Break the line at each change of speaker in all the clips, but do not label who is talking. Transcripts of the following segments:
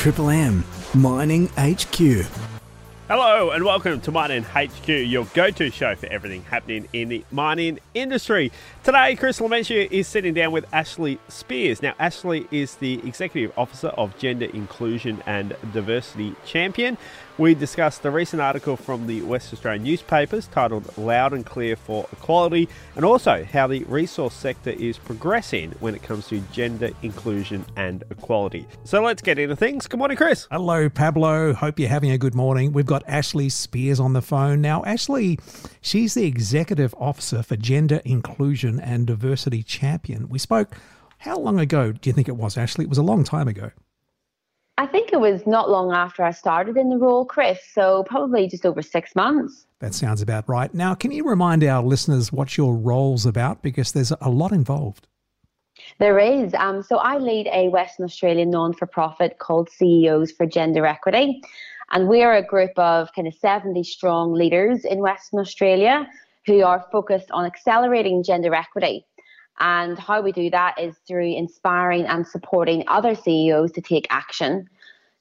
Triple M Mining HQ.
Hello and welcome to Mining HQ, your go-to show for everything happening in the mining industry. Today, Chris Lementia is sitting down with Ashley Spears. Now, Ashley is the Executive Officer of Gender Inclusion and Diversity Champion. We discussed the recent article from the West Australian newspapers titled Loud and Clear for Equality, and also how the resource sector is progressing when it comes to gender inclusion and equality. So let's get into things. Good morning, Chris.
Hello, Pablo. Hope you're having a good morning. We've got Ashley Spears on the phone. Now, Ashley, she's the Executive Officer for Gender Inclusion and Diversity Champion. We spoke, how long ago do you think it was, Ashley? It was a long time ago.
I think it was not long after I started in the role, Chris, so probably just over six months.
That sounds about right. Now, can you remind our listeners what your role's about? Because there's a lot involved.
There is. Um, so I lead a Western Australian non for profit called CEOs for Gender Equity. And we are a group of kind of 70 strong leaders in Western Australia who are focused on accelerating gender equity. And how we do that is through inspiring and supporting other CEOs to take action.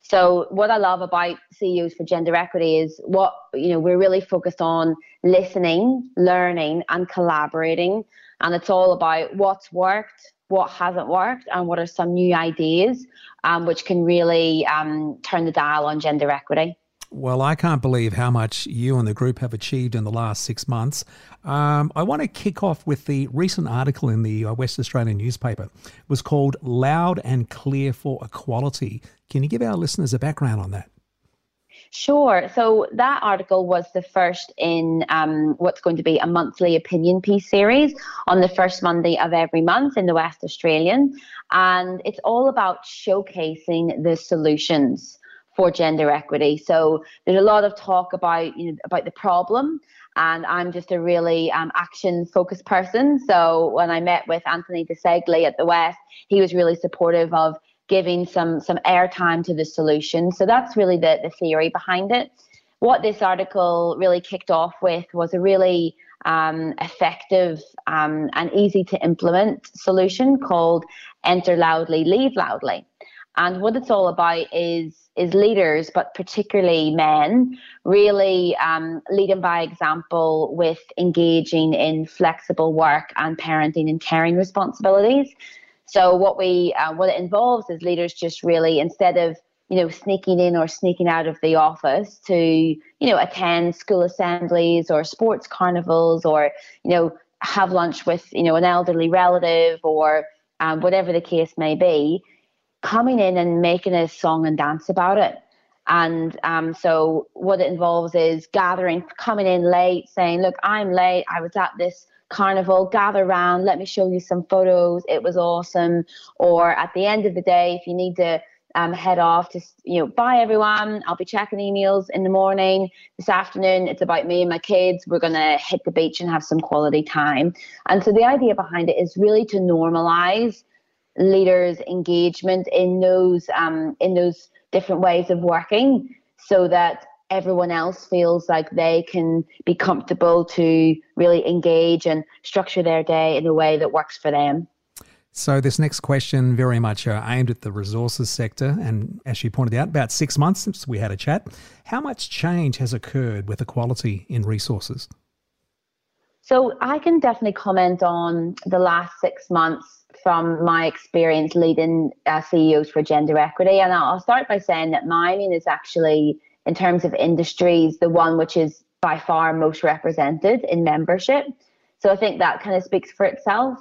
So what I love about CEOs for gender equity is what you know we're really focused on listening, learning, and collaborating, and it's all about what's worked, what hasn't worked, and what are some new ideas um, which can really um, turn the dial on gender equity.
Well, I can't believe how much you and the group have achieved in the last six months. Um, I want to kick off with the recent article in the uh, West Australian newspaper. It was called Loud and Clear for Equality. Can you give our listeners a background on that?
Sure. So that article was the first in um, what's going to be a monthly opinion piece series on the first Monday of every month in the West Australian. And it's all about showcasing the solutions for gender equity. So there's a lot of talk about you know about the problem, and I'm just a really um, action focused person. So when I met with Anthony De Ceglie at the West, he was really supportive of giving some some airtime to the solution. So that's really the the theory behind it. What this article really kicked off with was a really um, effective um, and easy to implement solution called Enter Loudly, Leave Loudly. And what it's all about is is leaders, but particularly men, really um, leading by example with engaging in flexible work and parenting and caring responsibilities. So what we uh, what it involves is leaders just really instead of you know sneaking in or sneaking out of the office to you know attend school assemblies or sports carnivals or you know have lunch with you know an elderly relative or um, whatever the case may be coming in and making a song and dance about it. And um, so what it involves is gathering, coming in late, saying, look, I'm late. I was at this carnival, gather around, let me show you some photos. It was awesome. Or at the end of the day, if you need to um, head off to, you know, bye everyone. I'll be checking emails in the morning. This afternoon, it's about me and my kids. We're going to hit the beach and have some quality time. And so the idea behind it is really to normalize leaders' engagement in those um, in those different ways of working, so that everyone else feels like they can be comfortable to really engage and structure their day in a way that works for them.
So, this next question very much uh, aimed at the resources sector. And as you pointed out, about six months since we had a chat, how much change has occurred with equality in resources?
So, I can definitely comment on the last six months from my experience leading uh, CEOs for gender equity. And I'll start by saying that mining is actually, in terms of industries, the one which is by far most represented in membership. So I think that kind of speaks for itself.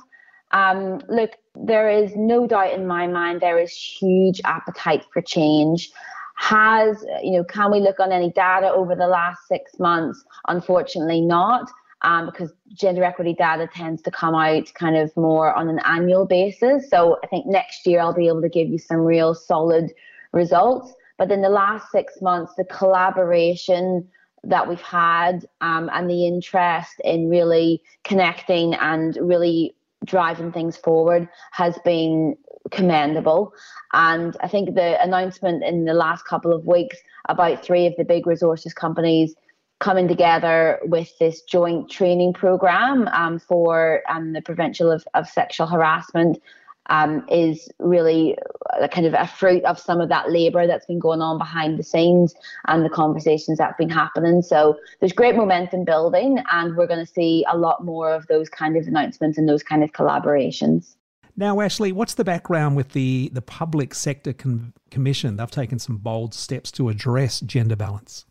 Um, look, there is no doubt in my mind there is huge appetite for change. Has, you know, can we look on any data over the last six months? Unfortunately, not um, because gender equity data tends to come out kind of more on an annual basis. So I think next year I'll be able to give you some real solid results. But in the last six months, the collaboration that we've had um, and the interest in really connecting and really driving things forward has been commendable. And I think the announcement in the last couple of weeks about three of the big resources companies coming together with this joint training program um, for um, the prevention of, of sexual harassment um, is really a kind of a fruit of some of that labour that's been going on behind the scenes and the conversations that have been happening. So there's great momentum building, and we're going to see a lot more of those kind of announcements and those kind of collaborations.
Now, Ashley, what's the background with the, the Public Sector Com- Commission? They've taken some bold steps to address gender balance.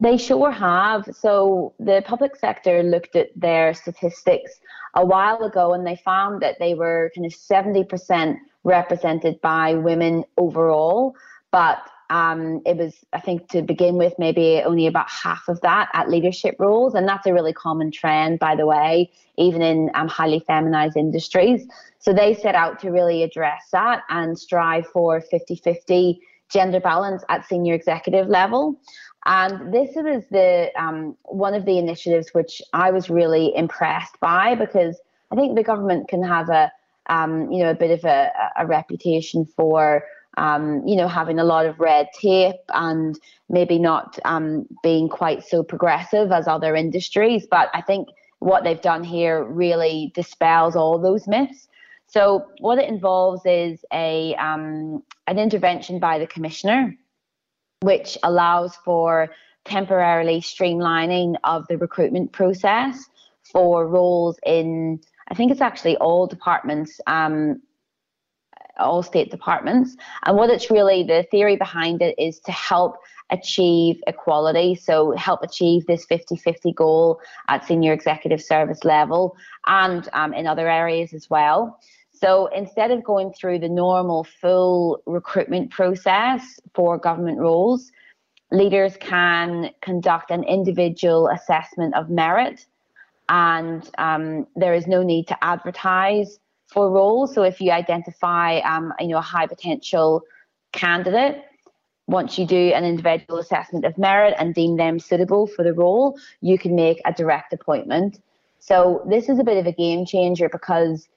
They sure have. So the public sector looked at their statistics a while ago and they found that they were kind of 70% represented by women overall, but um, it was, I think, to begin with, maybe only about half of that at leadership roles. And that's a really common trend, by the way, even in um, highly feminized industries. So they set out to really address that and strive for 50 50 gender balance at senior executive level. And this was the um, one of the initiatives which I was really impressed by because I think the government can have a um, you know a bit of a, a reputation for um, you know having a lot of red tape and maybe not um, being quite so progressive as other industries. But I think what they've done here really dispels all those myths. So what it involves is a um, an intervention by the commissioner which allows for temporarily streamlining of the recruitment process for roles in, I think it's actually all departments, um, all state departments. And what it's really, the theory behind it is to help achieve equality. So help achieve this 50-50 goal at senior executive service level and um, in other areas as well. So instead of going through the normal full recruitment process for government roles, leaders can conduct an individual assessment of merit, and um, there is no need to advertise for roles. So if you identify, um, you know, a high potential candidate, once you do an individual assessment of merit and deem them suitable for the role, you can make a direct appointment. So this is a bit of a game changer because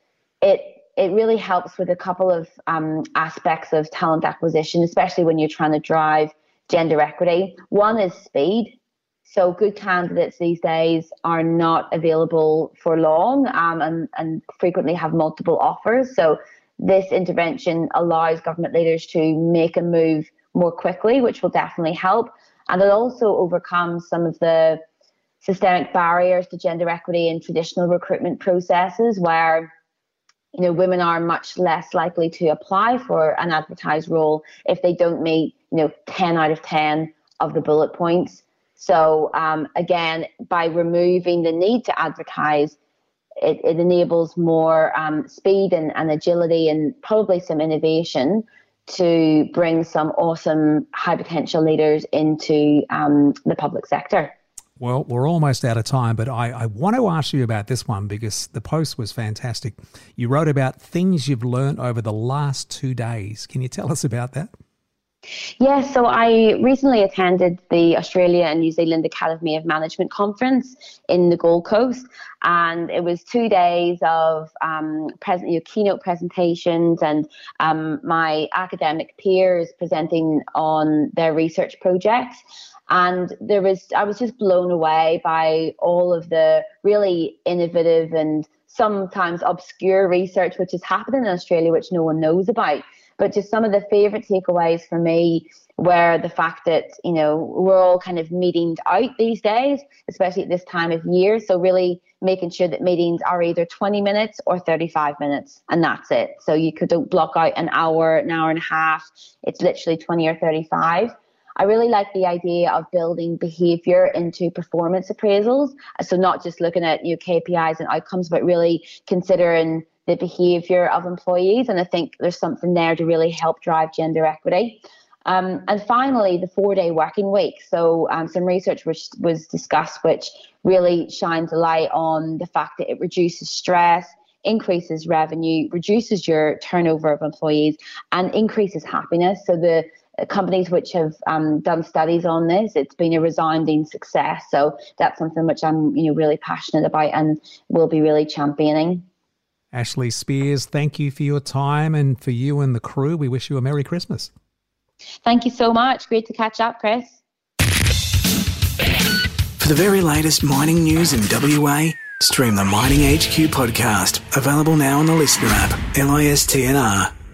it it really helps with a couple of um, aspects of talent acquisition, especially when you're trying to drive gender equity. One is speed. So good candidates these days are not available for long um, and, and frequently have multiple offers. So this intervention allows government leaders to make a move more quickly, which will definitely help. And it also overcomes some of the systemic barriers to gender equity in traditional recruitment processes where you know, women are much less likely to apply for an advertised role if they don't meet, you know, 10 out of 10 of the bullet points. So um, again, by removing the need to advertise, it, it enables more um, speed and, and agility and probably some innovation to bring some awesome high potential leaders into um, the public sector.
Well, we're almost out of time, but I, I, want to ask you about this one because the post was fantastic. You wrote about things you've learned over the last two days. Can you tell us about that?
Yes, yeah, so I recently attended the Australia and New Zealand Academy of Management conference in the Gold Coast, and it was two days of um, present, you know, keynote presentations and um, my academic peers presenting on their research projects. And there was i was just blown away by all of the really innovative and sometimes obscure research which is happening in australia which no one knows about but just some of the favorite takeaways for me were the fact that you know we're all kind of meeting out these days especially at this time of year. So really making sure that meetings are either 20 minutes or 35 minutes and that's it. So you could block out an hour an hour and a half. It's literally 20 or 35 I really like the idea of building behavior into performance appraisals. So not just looking at you know, KPIs and outcomes, but really considering the behavior of employees. And I think there's something there to really help drive gender equity. Um, and finally, the four day working week. So, um, some research which was discussed, which really shines a light on the fact that it reduces stress, increases revenue, reduces your turnover of employees, and increases happiness. So, the companies which have um, done studies on this, it's been a resounding success. So that's something which I'm, you know, really passionate about and will be really championing.
Ashley Spears, thank you for your time and for you and the crew. We wish you a Merry Christmas.
Thank you so much. Great to catch up, Chris.
For the very latest mining news in WA, Stream the Mining HQ podcast, available now on the Listener app, LISTNR.